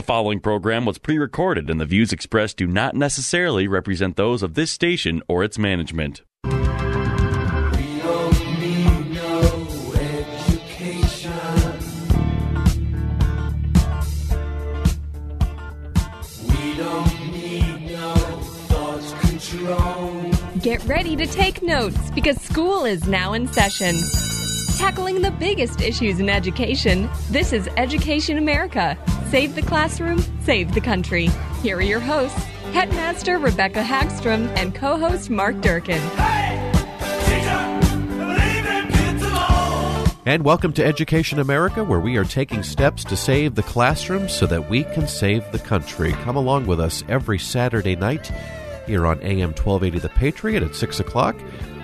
The following program was pre recorded, and the views expressed do not necessarily represent those of this station or its management. We don't need no thoughts control. Get ready to take notes because school is now in session. Tackling the biggest issues in education, this is Education America. Save the classroom, save the country. Here are your hosts, Headmaster Rebecca Hagstrom and co host Mark Durkin. And welcome to Education America, where we are taking steps to save the classroom so that we can save the country. Come along with us every Saturday night here on AM 1280 The Patriot at 6 o'clock,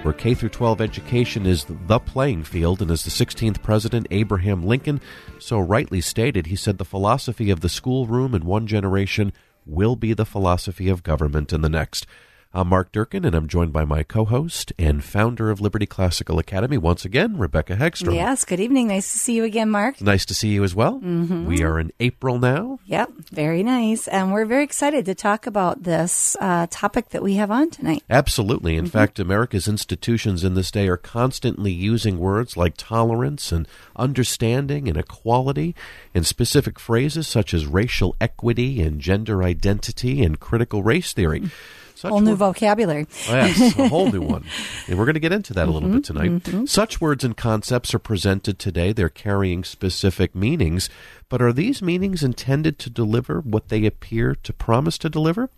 where K through 12 education is the playing field. And as the 16th President Abraham Lincoln so rightly stated, he said the philosophy of the schoolroom in one generation will be the philosophy of government in the next. I'm Mark Durkin, and I'm joined by my co host and founder of Liberty Classical Academy, once again, Rebecca Hagstrom. Yes, good evening. Nice to see you again, Mark. Nice to see you as well. Mm-hmm. We are in April now. Yep, very nice. And we're very excited to talk about this uh, topic that we have on tonight. Absolutely. In Mm-hmm. fact, America's institutions in this day are constantly using words like tolerance and understanding and equality and specific phrases such as racial equity and gender identity and critical race theory. Such Whole new vocabulary. Oh, yes, a whole new one. And we're going to get into that a little bit Mm-hmm, tonight. Such words and concepts are presented today. They're carrying specific meanings. But are these meanings intended to deliver what they appear to promise to deliver?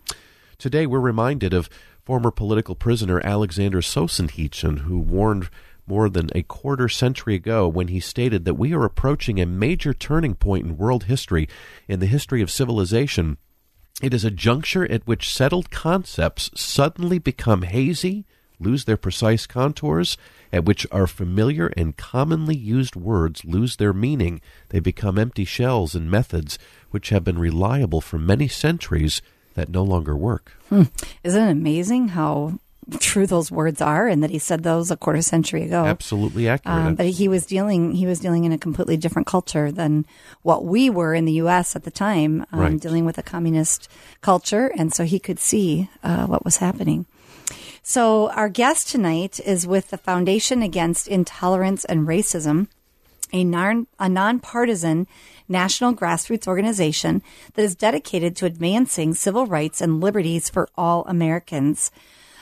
Today, we're reminded of former political prisoner Alexander Solzhenitsyn, who warned more than a quarter century ago when he stated that we are approaching a major turning point in world history, in the history of civilization. It is a juncture at which settled concepts suddenly become hazy, lose their precise contours, at which our familiar and commonly used words lose their meaning. They become empty shells and methods which have been reliable for many centuries that no longer work. Hmm. Isn't it amazing how true those words are and that he said those a quarter century ago? Absolutely accurate. Um, but he was dealing he was dealing in a completely different culture than what we were in the U.S. at the time, um, Right. dealing with a communist culture, and so he could see uh, what was happening. So our guest tonight is with the Foundation Against Intolerance and Racism, a non a nonpartisan national grassroots organization that is dedicated to advancing civil rights and liberties for all Americans.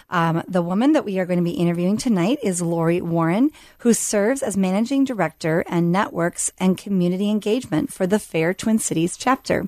Um, the woman that we are going to be interviewing tonight is Lori Warren, who serves as managing director and networks and community engagement for the Fair Twin Cities chapter.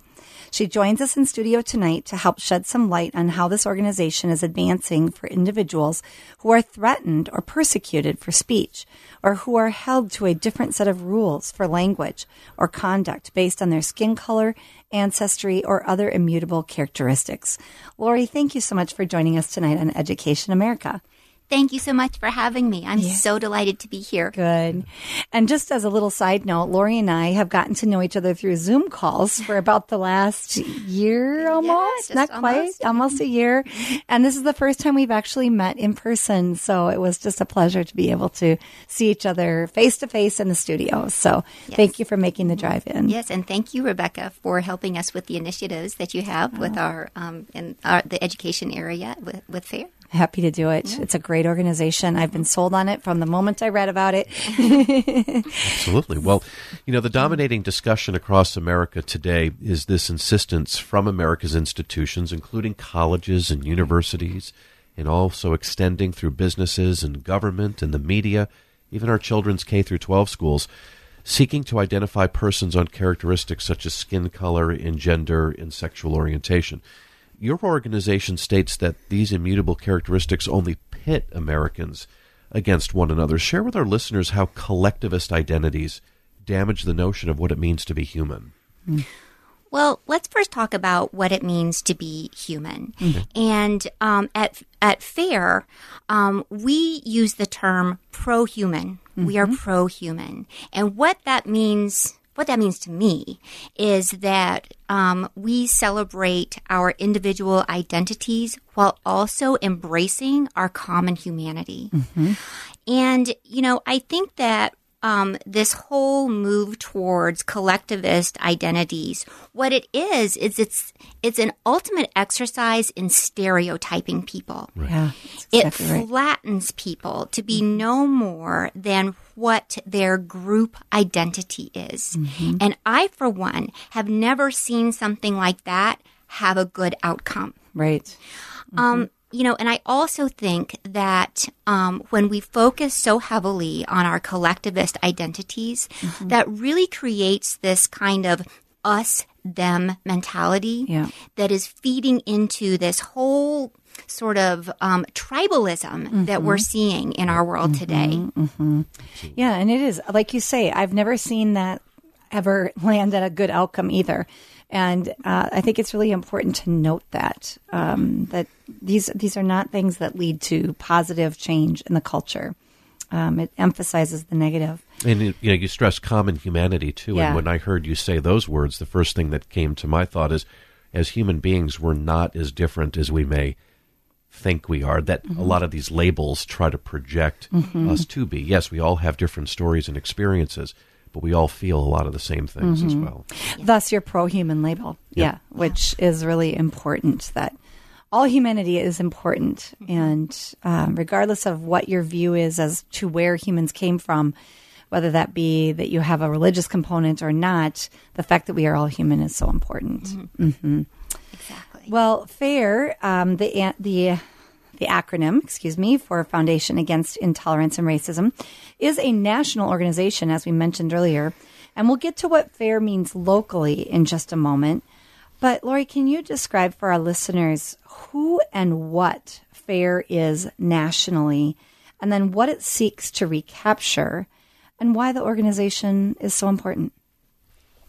She joins us in studio tonight to help shed some light on how this organization is advancing for individuals who are threatened or persecuted for speech, or who are held to a different set of rules for language or conduct based on their skin color, ancestry, or other immutable characteristics. Lori, thank you so much for joining us tonight on Education America. Thank you so much for having me. I'm so delighted to be here. Good. And just as a little side note, Lori and I have gotten to know each other through Zoom calls for about the last year almost, just not quite, almost. almost a year. And this is the first time we've actually met in person. So it was just a pleasure to be able to see each other face to face in the studio. So thank you for making the drive in. Yes, and thank you, Rebecca, for helping us with the initiatives that you have with our um, in our, the education area with, with FAIR. Happy to do it. It's a great organization. I've been sold on it from the moment I read about it. Absolutely. Well, you know, the dominating discussion across America today is this insistence from America's institutions, including colleges and universities, and also extending through businesses and government and the media, even our children's K through 12 schools, seeking to identify persons on characteristics such as skin color and gender and sexual orientation. Your organization states that these immutable characteristics only pit Americans against one another. Share with our listeners how collectivist identities damage the notion of what it means to be human. Well, let's first talk about what it means to be human. And um, at at FAIR, um, we use the term pro-human. We are pro-human, and what that means. What that means to me is that um, we celebrate our individual identities while also embracing our common humanity. And, you know, I think that um, this whole move towards collectivist identities, what it is, is it's it's an ultimate exercise in stereotyping people. Yeah, that's It exactly right. flattens people to be no more than what their group identity is. And I, for one, have never seen something like that have a good outcome. Right. Um, you know, and I also think that um, when we focus so heavily on our collectivist identities, that really creates this kind of us them mentality Yeah. that is feeding into this whole sort of um, tribalism that we're seeing in our world today. Yeah, and it is like you say. I've never seen that ever land at a good outcome either, and uh, I think it's really important to note that um, that these these are not things that lead to positive change in the culture. Um, it emphasizes the negative. And you know, you stress common humanity too. Yeah. And when I heard you say those words, the first thing that came to my thought is, as human beings, we're not as different as we may think we are. That Mm-hmm. a lot of these labels try to project us to be. Yes, we all have different stories and experiences, but we all feel a lot of the same things as well. Thus, your pro-human label, yeah, which is really important. That all humanity is important, and um, regardless of what your view is as to where humans came from, whether that be that you have a religious component or not, the fact that we are all human is so important. hmm Exactly. Well, FAIR, um, the the the acronym, excuse me, for Foundation Against Intolerance and Racism, is a national organization, as we mentioned earlier, and we'll get to what FAIR means locally in just a moment. But Lori, can you describe for our listeners who and what FAIR is nationally, and then what it seeks to recapture, and why the organization is so important?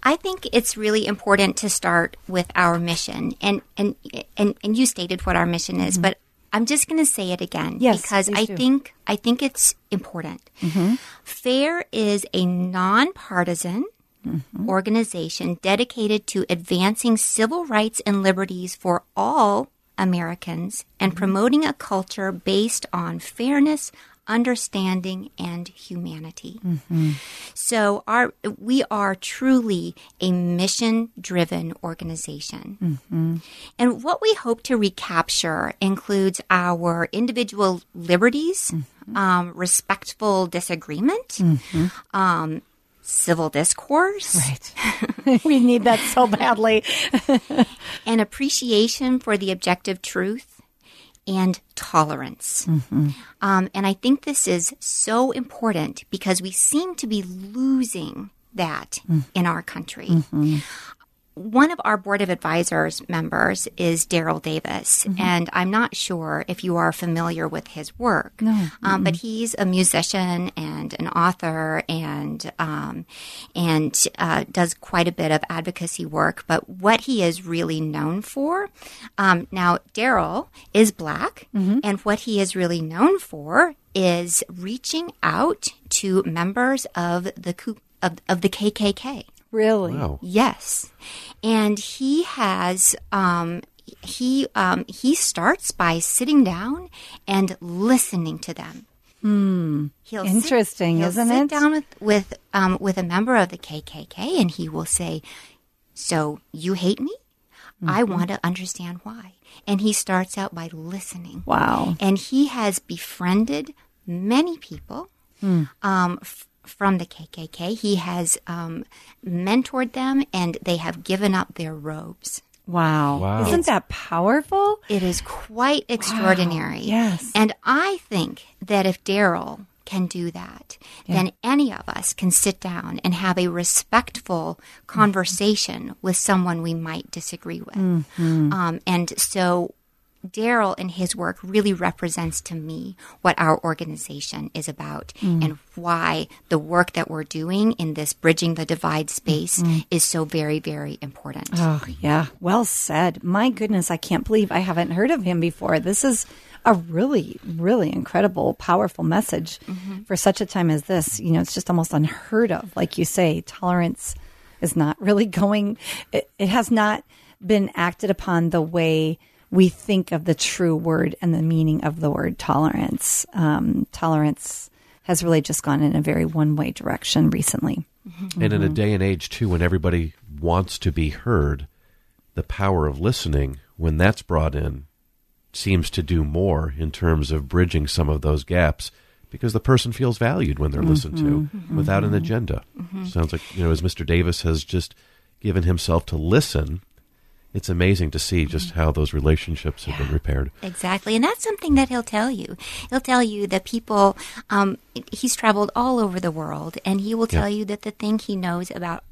I think it's really important to start with our mission, and and and, and you stated what our mission is, mm-hmm. but I'm just going to say it again Yes, because I do. think I think it's important. Mm-hmm. FAIR is a nonpartisan mm-hmm. organization dedicated to advancing civil rights and liberties for all Americans and mm-hmm. promoting a culture based on fairness, understanding, and humanity. So our we are truly a mission-driven organization. And what we hope to recapture includes our individual liberties, um, respectful disagreement, um, civil discourse, Right. we need that so badly. and appreciation for the objective truth and tolerance. Mm-hmm. Um, and I think this is so important because we seem to be losing that mm. in our country. Mm-hmm. One of our board of advisors members is Daryl Davis, and I'm not sure if you are familiar with his work. No, um, but he's a musician and an author, and um, and uh, does quite a bit of advocacy work. But what he is really known for, um, now Daryl is black, and what he is really known for is reaching out to members of the Ku- of, of the KKK. Really? Wow. Yes, and he has um, he um, he starts by sitting down and listening to them. Hmm. He'll sit- Interesting, he'll isn't sit it? down with with um, with a member of the KKK, and he will say, "So you hate me? I Mm-hmm. want to understand why." And he starts out by listening. Wow. And he has befriended many people Hmm. um, f- from the KKK. He has um, mentored them, and they have given up their robes. Wow. Wow. Isn't that powerful? It is quite extraordinary. yes. And I think that if Daryl can do that, then any of us can sit down and have a respectful conversation with someone we might disagree with. Mm-hmm. Um, and so Daryl and his work really represents to me what our organization is about mm. and why the work that we're doing in this bridging the divide space mm-hmm. is so very, very important. Oh, yeah. Well said. My goodness, I can't believe I haven't heard of him before. This is a really, really incredible, powerful message mm-hmm. for such a time as this. You know, it's just almost unheard of. Like you say, tolerance is not really going, it, it has not been acted upon the way we think of the true word and the meaning of the word tolerance. Um, tolerance has really just gone in a very one way direction recently. Mm-hmm. And in a mm-hmm. day and age, too, when everybody wants to be heard, the power of listening, when that's brought in, seems to do more in terms of bridging some of those gaps because the person feels valued when they're listened to mm-hmm. without an agenda. Sounds like, you know, as Mr. Davis has just given himself to listen, it's amazing to see just mm-hmm. how those relationships have been repaired. Exactly. And that's something that he'll tell you. He'll tell you that people, um, he's traveled all over the world, and he will tell you that the thing he knows about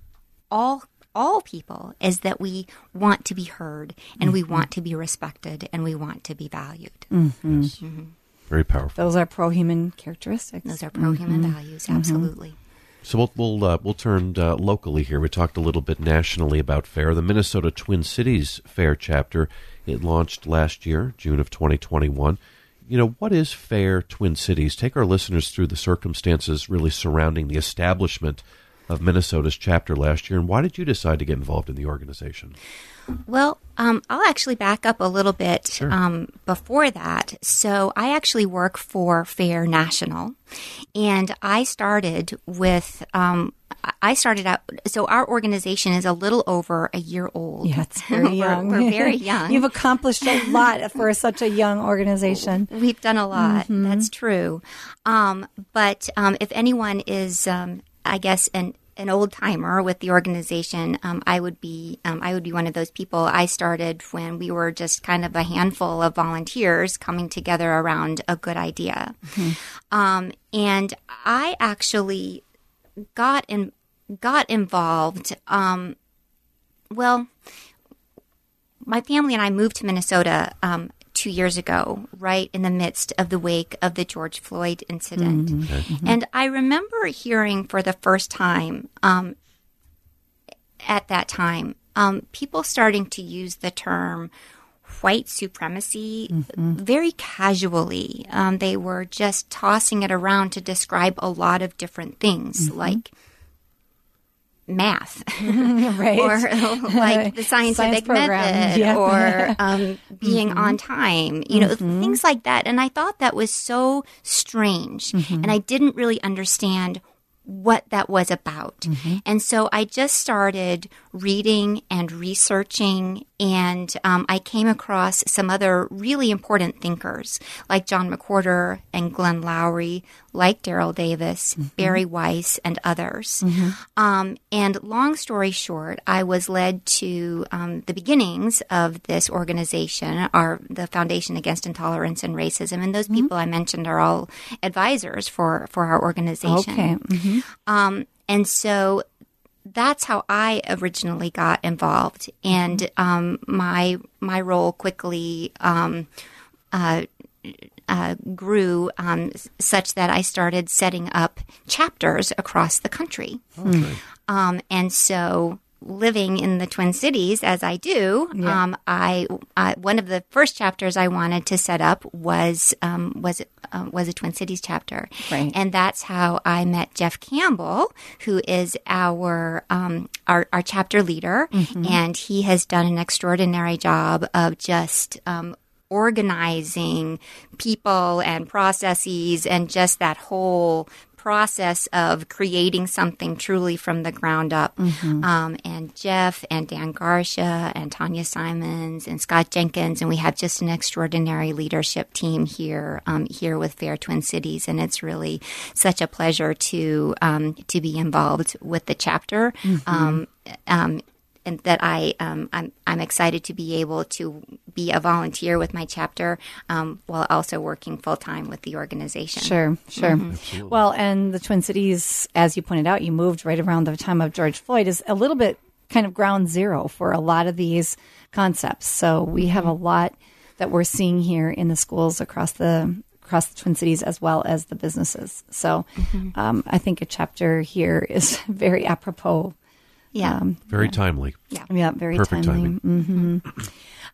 all all people is that we want to be heard and we mm-hmm. want to be respected and we want to be valued. Mm-hmm. Yes. Very powerful. Those are pro human characteristics. Those are pro human values, absolutely. So we'll we'll, uh, we'll turn uh, locally here. We talked a little bit nationally about FAIR. The Minnesota Twin Cities FAIR chapter it launched last year, June of 2021. You know what is FAIR Twin Cities? Take our listeners through the circumstances really surrounding the establishment of Minnesota's chapter last year, and why did you decide to get involved in the organization? Well, um, I'll actually back up a little bit um, before that. So, I actually work for Fair National, and I started with. Um, I started out. So our organization is a little over a year old. Yeah, it's very We're- young. we're very young. You've accomplished a lot for such a young organization. We've done a lot. That's true. Um, but um, if anyone is, um, I guess, an an old timer with the organization, um, I would be um, I would be one of those people. I started when we were just kind of a handful of volunteers coming together around a good idea, um, and I actually got in got involved. Um, well, my family and I moved to Minnesota um, two years ago, right in the midst of the wake of the George Floyd incident. And I remember hearing for the first time um, at that time um, people starting to use the term white supremacy very casually. Um, they were just tossing it around to describe a lot of different things like math right. or like the scientific Science method Yeah. or um, being on mm-hmm. time, you know, mm-hmm. things like that. And I thought that was so strange. Mm-hmm. And I didn't really understand what that was about. And so I just started reading and researching, and um, I came across some other really important thinkers like John McWhorter and Glenn Loury, like Daryl Davis, Bari Weiss, and others. Um, and long story short, I was led to um, the beginnings of this organization, our the Foundation Against Intolerance and Racism, and those people I mentioned are all advisors for for our organization. Okay. Mhm. Um, and so that's how I originally got involved, and um, my my role quickly um, uh, uh, grew um, such that I started setting up chapters across the country. Um, and so living in the Twin Cities as I do, um, I, I one of the first chapters I wanted to set up was um, was uh, was a Twin Cities chapter, Right. and that's how I met Jeff Campbell, who is our um, our, our chapter leader, and he has done an extraordinary job of just um, organizing people and processes and just that whole process of creating something truly from the ground up. Um, and Jeff and Dan Garcia and Tanya Simons and Scott Jenkins, and we have just an extraordinary leadership team here um, here with Fair Twin Cities, and it's really such a pleasure to um, to be involved with the chapter. Um, um, and that I um, I'm I'm excited to be able to be a volunteer with my chapter um, while also working full time with the organization. Sure, sure. Well, and the Twin Cities, as you pointed out, you moved right around the time of George Floyd, is a little bit kind of ground zero for a lot of these concepts. So we have a lot that we're seeing here in the schools across the across the Twin Cities as well as the businesses. So um, I think a chapter here is very apropos. Yeah. Very timely. yeah. Yeah, very Perfect timely. timing.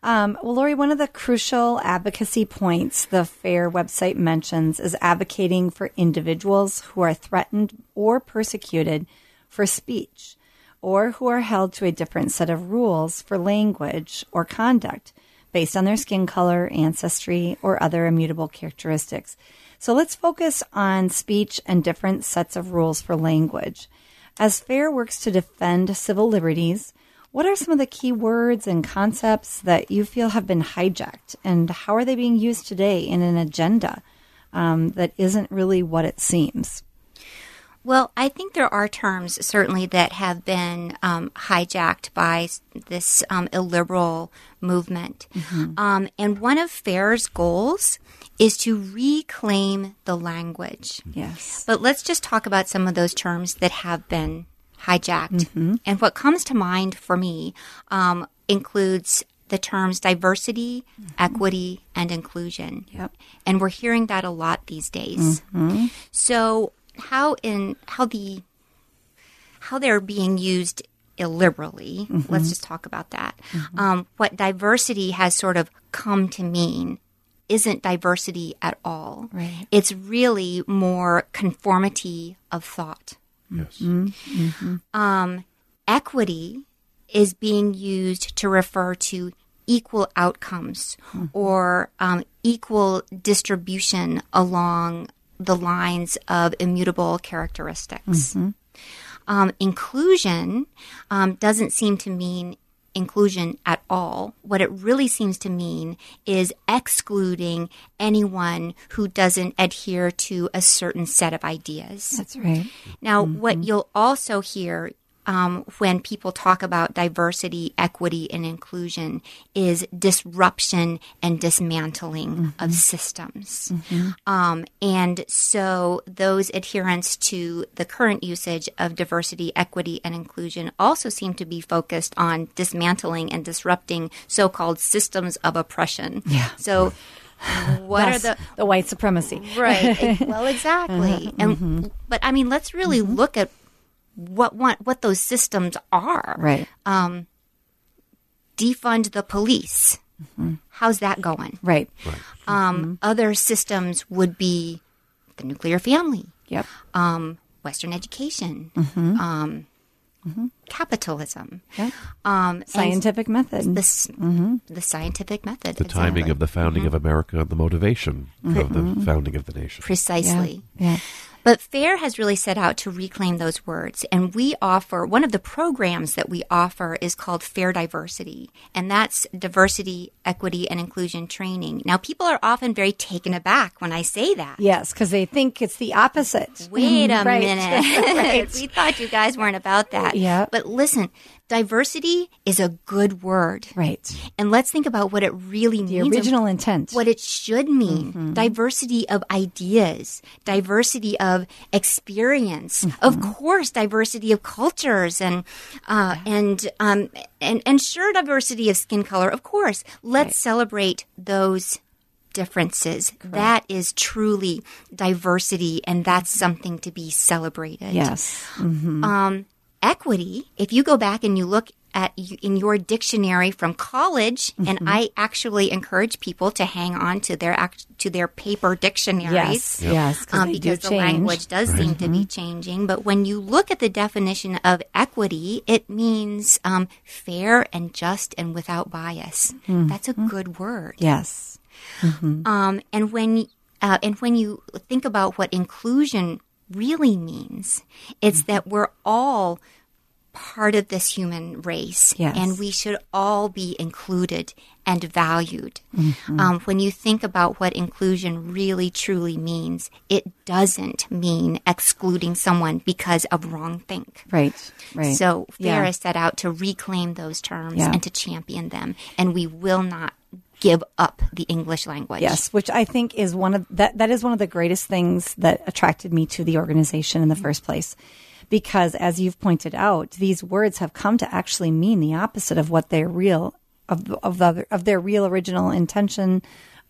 Um, well, Lori, one of the crucial advocacy points the FAIR website mentions is advocating for individuals who are threatened or persecuted for speech or who are held to a different set of rules for language or conduct based on their skin color, ancestry, or other immutable characteristics. So let's focus on speech and different sets of rules for language. As FAIR works to defend civil liberties, what are some of the key words and concepts that you feel have been hijacked, and how are they being used today in an agenda um, that isn't really what it seems? Well, I think there are terms certainly that have been um, hijacked by this um, illiberal movement. Um, and one of FAIR's goals is to reclaim the language. Yes. But let's just talk about some of those terms that have been hijacked. And what comes to mind for me um, includes the terms diversity, equity, and inclusion. Yep. And we're hearing that a lot these days. So how in how the how they're being used illiberally. Let's just talk about that. Um, what diversity has sort of come to mean isn't diversity at all. Right. It's really more conformity of thought. Yes. Um, equity is being used to refer to equal outcomes or um, equal distribution along the lines of immutable characteristics. Um, inclusion um, doesn't seem to mean inclusion at all. What it really seems to mean is excluding anyone who doesn't adhere to a certain set of ideas. That's right. Now, what you'll also hear um, when people talk about diversity, equity, and inclusion is disruption and dismantling of mm-hmm. systems. Mm-hmm. Um, and so, those adherents to the current usage of diversity, equity, and inclusion also seem to be focused on dismantling and disrupting so called systems of oppression. Yeah. So, what Thus, are the the white supremacy? right well exactly uh-huh. and mm-hmm. but i mean let's really look at what one, what those systems are. Right. defund the police. How's that going? Right. um, other systems would be the nuclear family. Yep. um, western education. Um, capitalism. Yep. um, Scientific method. the, s- the scientific method The timing of the founding of America and the motivation of the founding of the nation. precisely. Yeah. But FAIR has really set out to reclaim those words. And we offer one of the programs that we offer is called Fair Diversity. And that's diversity, equity, and inclusion training. Now, people are often very taken aback when I say that. Yes, because they think it's the opposite. Wait a Right. minute. Right. we thought you guys weren't about that. Yeah. But listen, diversity is a good word. Right. And let's think about what it really The means. and original intent. what it should mean diversity of ideas, diversity of experience, of course, diversity of cultures, and uh, and um, and and sure, diversity of skin color, of course. Let's celebrate those differences. That is truly diversity, and that's something to be celebrated yes. um, equity, if you go back and you look at in your dictionary from college, and I actually encourage people to hang on to their act, to their paper dictionaries. Yes. Yes. Um, they because the change. language does seem to be changing. But when you look at the definition of equity, it means um, fair and just and without bias. That's a good word. Yes. Um, and when uh, and when you think about what inclusion really means, it's Mm-hmm. that we're all part of this human race, Yes. and we should all be included and valued. Mm-hmm. Um, when you think about what inclusion really truly means, it doesn't mean excluding someone because of wrongthink. Right. Right. So FAIR Yeah. set out to reclaim those terms Yeah. and to champion them, and we will not give up the English language. Yes, which I think is one of that that is one of the greatest things that attracted me to the organization in the first place. Because as you've pointed out, these words have come to actually mean the opposite of what their real of of of their real original intention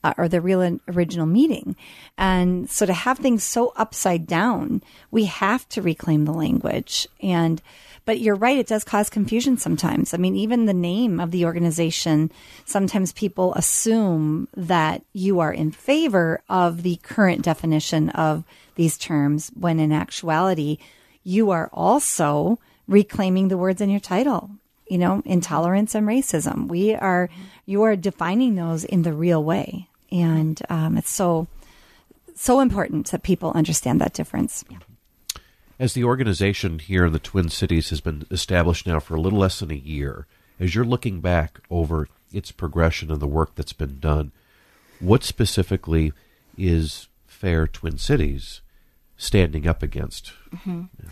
uh, or the real original meaning. And so to have things so upside down, we have to reclaim the language. And, but you're right, it does cause confusion sometimes. I mean, even the name of the organization, sometimes people assume that you are in favor of the current definition of these terms, when in actuality, you are also reclaiming the words in your title you know, intolerance and racism. We are, you are defining those in the real way and um, it's so so important that people understand that difference. As the organization here in the Twin Cities has been established now for a little less than a year, as you're looking back over its progression and the work that's been done, what specifically is Fair Twin Cities standing up against? Mm-hmm. Yeah.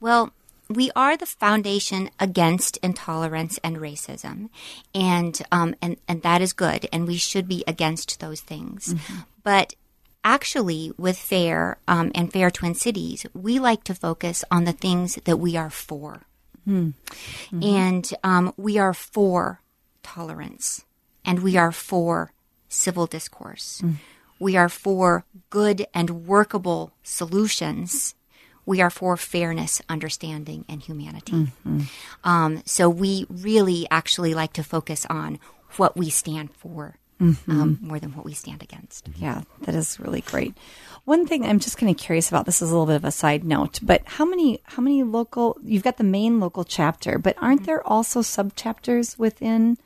Well, we are the foundation against intolerance and racism, and um, and and that is good, and we should be against those things. Mm-hmm. But actually, with Fair um, and Fair Twin Cities, we like to focus on the things that we are for, mm-hmm. and um, we are for tolerance, and we are for civil discourse. Mm. We are for good and workable solutions we are for fairness, understanding, and humanity. Mm-hmm. Um, so we really actually like to focus on what we stand for. Mm-hmm. Um, more than what we stand against. Yeah, that is really great. One thing I'm just kind of curious about. This is a little bit of a side note, but how many how many local? You've got the main local chapter, but aren't there also sub chapters within?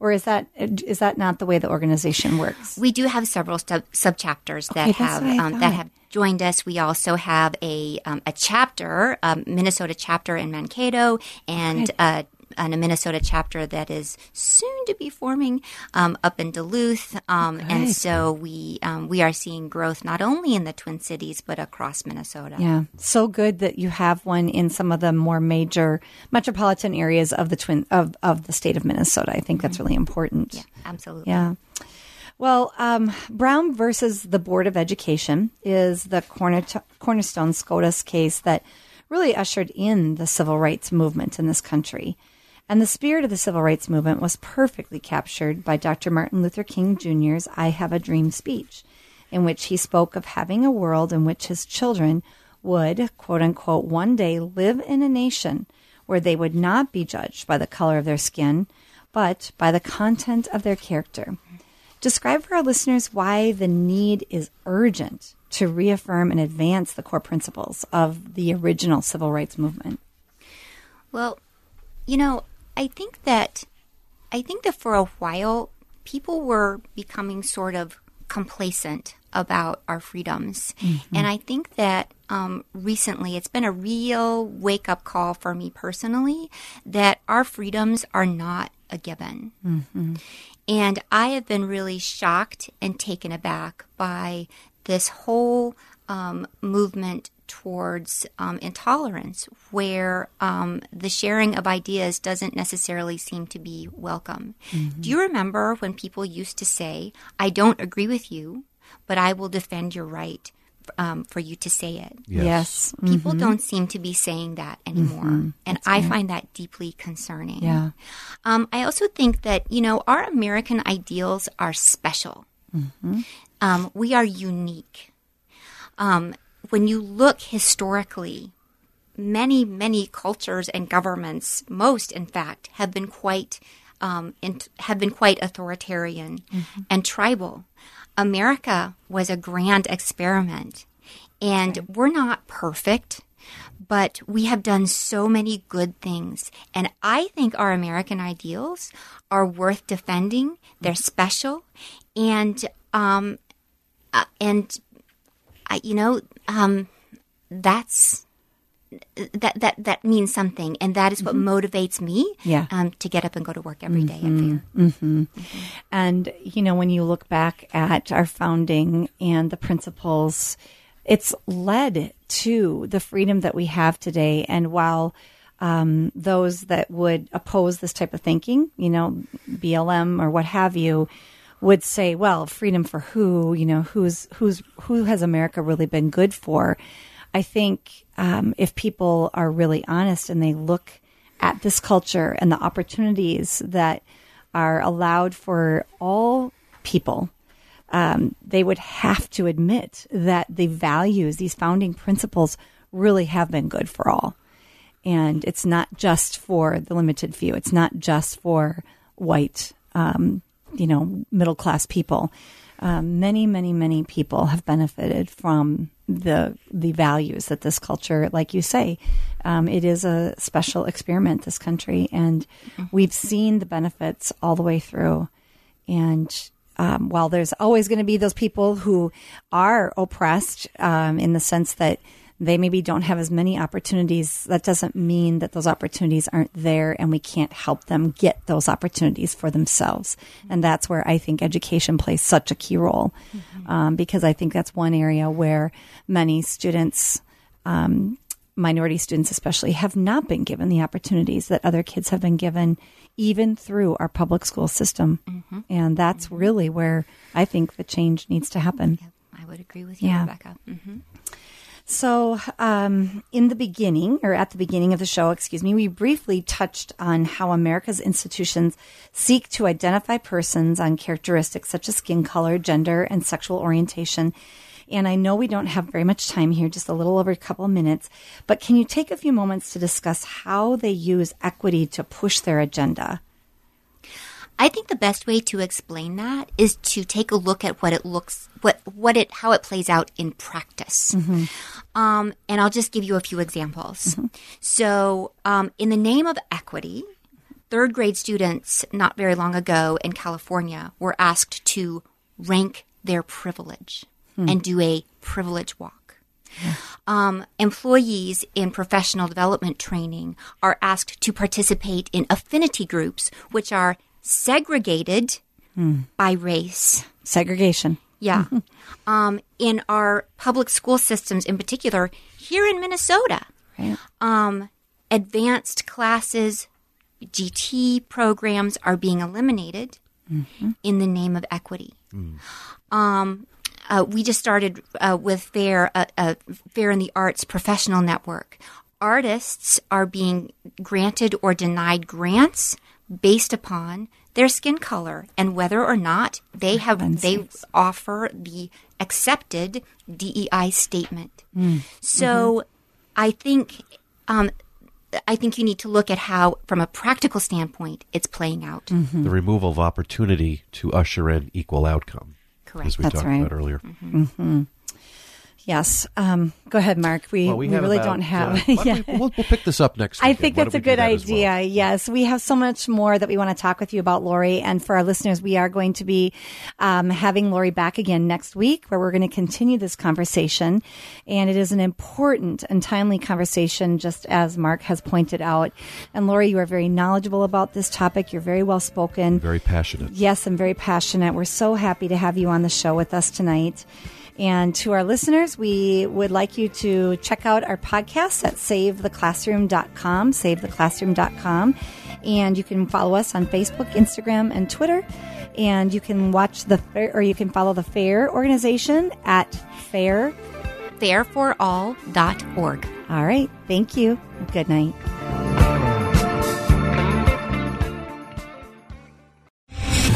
Or is that is that not the way the organization works? We do have several sub chapters that okay, have um, that have joined us. We also have a um, a chapter, a Minnesota chapter in Mankato, and okay. a and a Minnesota chapter that is soon to be forming um, up in Duluth. Um, okay. And so we um, we are seeing growth not only in the Twin Cities but across Minnesota. Yeah, so good that you have one in some of the more major metropolitan areas of the twin of of the state of Minnesota. I think mm-hmm. that's really important. Yeah, absolutely. Yeah. Well, um, Brown versus the Board of Education is the corner cornerstone SCOTUS case that really ushered in the civil rights movement in this country. And the spirit of the civil rights movement was perfectly captured by Dr. Martin Luther King Jr.'s I Have a Dream speech, in which he spoke of having a world in which his children would, quote unquote, one day live in a nation where they would not be judged by the color of their skin, but by the content of their character. Describe for our listeners why the need is urgent to reaffirm and advance the core principles of the original civil rights movement. Well, you know, I think that I think that for a while people were becoming sort of complacent about our freedoms, mm-hmm. and I think that um, recently it's been a real wake up call for me personally that our freedoms are not a given. Mm-hmm. And I have been really shocked and taken aback by this whole um, movement towards um, intolerance, where um, the sharing of ideas doesn't necessarily seem to be welcome. Mm-hmm. Do you remember when people used to say, I don't agree with you, but I will defend your right? Um, for you to say it. Yes. yes. People mm-hmm. don't seem to be saying that anymore. Mm-hmm. And That's I right. find that deeply concerning. Yeah. Um, I also think that, you know, our American ideals are special. Mm-hmm. Um, we are unique. Um, when you look historically, many, many cultures and governments, most in fact, have been quite um, have been quite authoritarian mm-hmm. and tribal. America was a grand experiment, and okay. we're not perfect, but we have done so many good things. And I think our American ideals are worth defending. They're mm-hmm. special, and um, uh, and I, you know, um, that's that that that means something, and that is what mm-hmm. motivates me. Yeah. Um, to get up and go to work every day mm-hmm. Mm-hmm. mm-hmm. And you know, when you look back at our founding and the principles, it's led to the freedom that we have today. And while um, those that would oppose this type of thinking, you know, BLM or what have you, would say, well, freedom for who? You know, who's who's who has America really been good for? I think um, if people are really honest and they look at this culture and the opportunities that are allowed for all people, um, they would have to admit that the values, these founding principles, really have been good for all. And it's not just for the limited few. It's not just for white, um, you know, middle class people. Um, many, many, many people have benefited from the the values that this culture, like you say, um, it is a special experiment. This country, and we've seen the benefits all the way through. And um, while there's always going to be those people who are oppressed um, in the sense that they maybe don't have as many opportunities, that doesn't mean that those opportunities aren't there and we can't help them get those opportunities for themselves. And that's where I think education plays such a key role um, because I think that's one area where many students, um, minority students especially, have not been given the opportunities that other kids have been given, even through our public school system. And that's really where I think the change needs to happen. I would agree with you, Yeah. Rebecca. hmm So, um, in the beginning, or at the beginning of the show, excuse me, we briefly touched on how America's institutions seek to identify persons on characteristics such as skin color, gender, and sexual orientation. And I know we don't have very much time here, just a little over a couple of minutes, but can you take a few moments to discuss how they use equity to push their agenda? I think the best way to explain that is to take a look at what it looks, what what it, how it plays out in practice. Um, and I'll just give you a few examples. So, um, in the name of equity, third grade students not very long ago in California were asked to rank their privilege and do a privilege walk. Um, employees in professional development training are asked to participate in affinity groups, which are segregated by race. Segregation. Yeah. um, in our public school systems, in particular, here in Minnesota, Right. um, advanced classes, GT programs are being eliminated in the name of equity. Um, uh, we just started uh, with Fair, uh, uh, Fair in the Arts Professional Network. Artists are being granted or denied grants based upon their skin color and whether or not they have they offer the accepted DEI statement. Hmm. So mm-hmm. I think um, I think you need to look at how, from a practical standpoint, it's playing out. Mm-hmm. The removal of opportunity to usher in equal outcome, Correct. as we That's talked right. about earlier. Mm-hmm. Yes. Um, go ahead, Mark. We, Well, we, have really about, don't have. uh, yeah. we, we'll, we'll pick this up next week. I think that's a good idea. Yes, we have so much more that we want to talk with you about, Lori. And for our listeners, we are going to be um, having Lori back again next week, where we're going to continue this conversation. And it is an important and timely conversation, just as Mark has pointed out. And Lori, you are very knowledgeable about this topic. You're very well spoken. Very passionate. Yes, I'm very passionate. We're so happy to have you on the show with us tonight. And to our listeners, we would like you to check out our podcast at savetheclassroom.com, savetheclassroom.com. And you can follow us on Facebook, Instagram, and Twitter. And you can watch the fair, or you can follow the FAIR organization at FAIR. Fairforall.org. All right. Thank you. Good night.